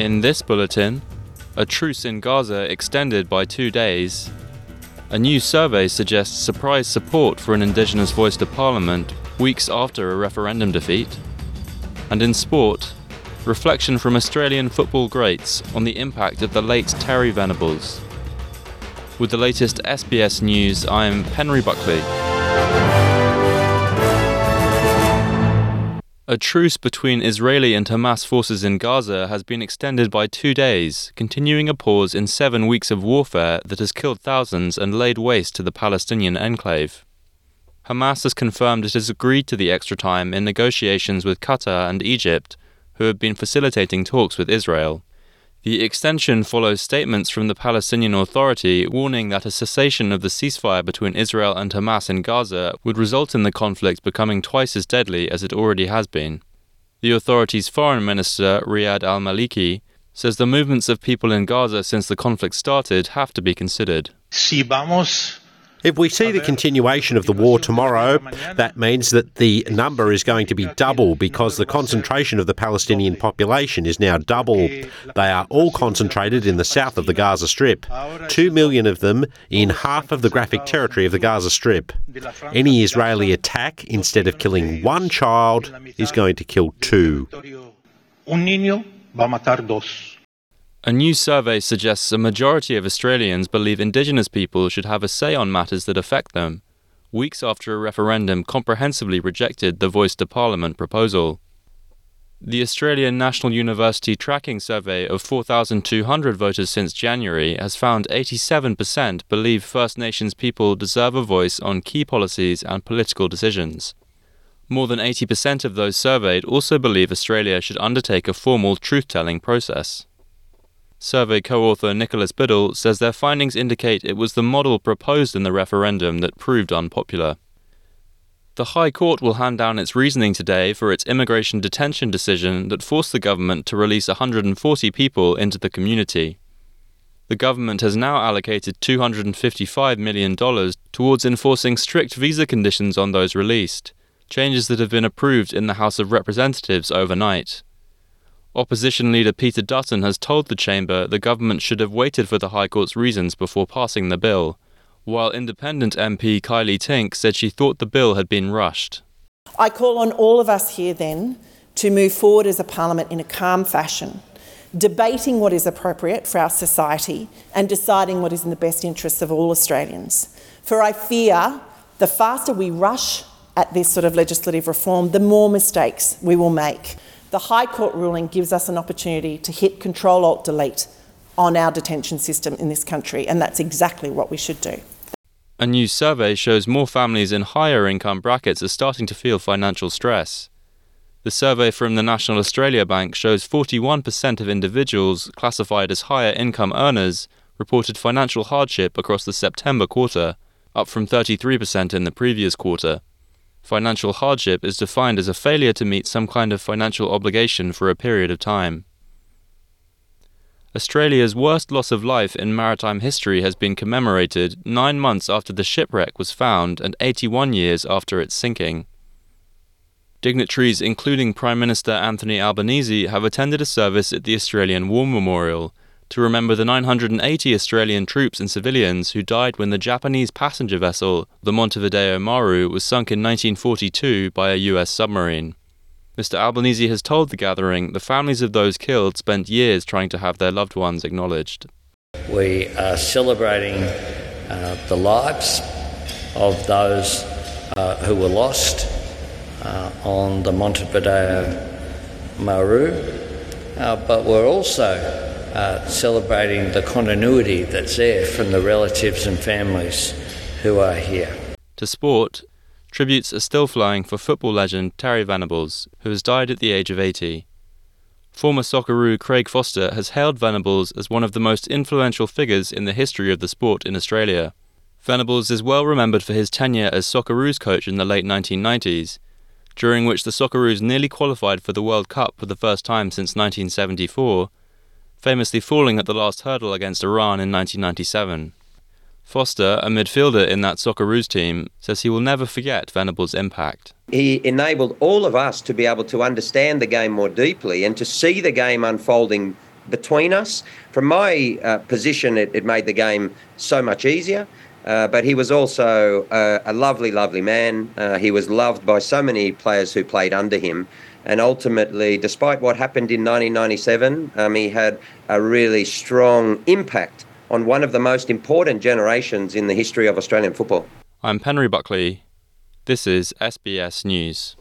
In this bulletin, a truce in Gaza extended by two days. A new survey suggests surprise support for an Indigenous voice to Parliament weeks after a referendum defeat. And in sport, reflection from Australian football greats on the impact of the late Terry Venables. With the latest SBS news, I'm Penry Buckley. A truce between Israeli and Hamas forces in Gaza has been extended by two days, continuing a pause in seven weeks of warfare that has killed thousands and laid waste to the Palestinian enclave. Hamas has confirmed it has agreed to the extra time in negotiations with Qatar and Egypt, who have been facilitating talks with Israel. The extension follows statements from the Palestinian Authority warning that a cessation of the ceasefire between Israel and Hamas in Gaza would result in the conflict becoming twice as deadly as it already has been. The authority's foreign minister, Riyad al Maliki, says the movements of people in Gaza since the conflict started have to be considered. Si vamos if we see the continuation of the war tomorrow, that means that the number is going to be double because the concentration of the Palestinian population is now double. They are all concentrated in the south of the Gaza Strip, two million of them in half of the graphic territory of the Gaza Strip. Any Israeli attack, instead of killing one child, is going to kill two. Un niño va a matar dos. A new survey suggests a majority of Australians believe Indigenous people should have a say on matters that affect them, weeks after a referendum comprehensively rejected the Voice to Parliament proposal. The Australian National University Tracking Survey of 4,200 voters since January has found 87% believe First Nations people deserve a voice on key policies and political decisions. More than 80% of those surveyed also believe Australia should undertake a formal truth telling process. Survey co author Nicholas Biddle says their findings indicate it was the model proposed in the referendum that proved unpopular. The High Court will hand down its reasoning today for its immigration detention decision that forced the government to release 140 people into the community. The government has now allocated $255 million towards enforcing strict visa conditions on those released, changes that have been approved in the House of Representatives overnight. Opposition leader Peter Dutton has told the chamber the government should have waited for the High Court's reasons before passing the bill, while independent MP Kylie Tink said she thought the bill had been rushed. I call on all of us here then to move forward as a parliament in a calm fashion, debating what is appropriate for our society and deciding what is in the best interests of all Australians. For I fear the faster we rush at this sort of legislative reform, the more mistakes we will make. The High Court ruling gives us an opportunity to hit Control Alt Delete on our detention system in this country, and that's exactly what we should do. A new survey shows more families in higher income brackets are starting to feel financial stress. The survey from the National Australia Bank shows 41% of individuals classified as higher income earners reported financial hardship across the September quarter, up from 33% in the previous quarter. Financial hardship is defined as a failure to meet some kind of financial obligation for a period of time. Australia's worst loss of life in maritime history has been commemorated nine months after the shipwreck was found and 81 years after its sinking. Dignitaries, including Prime Minister Anthony Albanese, have attended a service at the Australian War Memorial to remember the 980 Australian troops and civilians who died when the Japanese passenger vessel, the Montevideo Maru, was sunk in 1942 by a US submarine. Mr. Albanese has told the gathering the families of those killed spent years trying to have their loved ones acknowledged. We are celebrating uh, the lives of those uh, who were lost uh, on the Montevideo Maru, uh, but we're also uh, celebrating the continuity that's there from the relatives and families who are here. To sport, tributes are still flying for football legend Terry Venables, who has died at the age of 80. Former Socceroo Craig Foster has hailed Venables as one of the most influential figures in the history of the sport in Australia. Venables is well remembered for his tenure as Socceroos coach in the late 1990s, during which the Socceroos nearly qualified for the World Cup for the first time since 1974 famously falling at the last hurdle against Iran in 1997. Foster, a midfielder in that Socceroos team, says he will never forget Venables' impact. He enabled all of us to be able to understand the game more deeply and to see the game unfolding between us. From my uh, position, it, it, made the game so much easier. Uh, but he was also uh, a lovely, lovely man. Uh, he was loved by so many players who played under him. And ultimately, despite what happened in 1997, um, he had a really strong impact on one of the most important generations in the history of Australian football. I'm Penry Buckley. This is SBS News.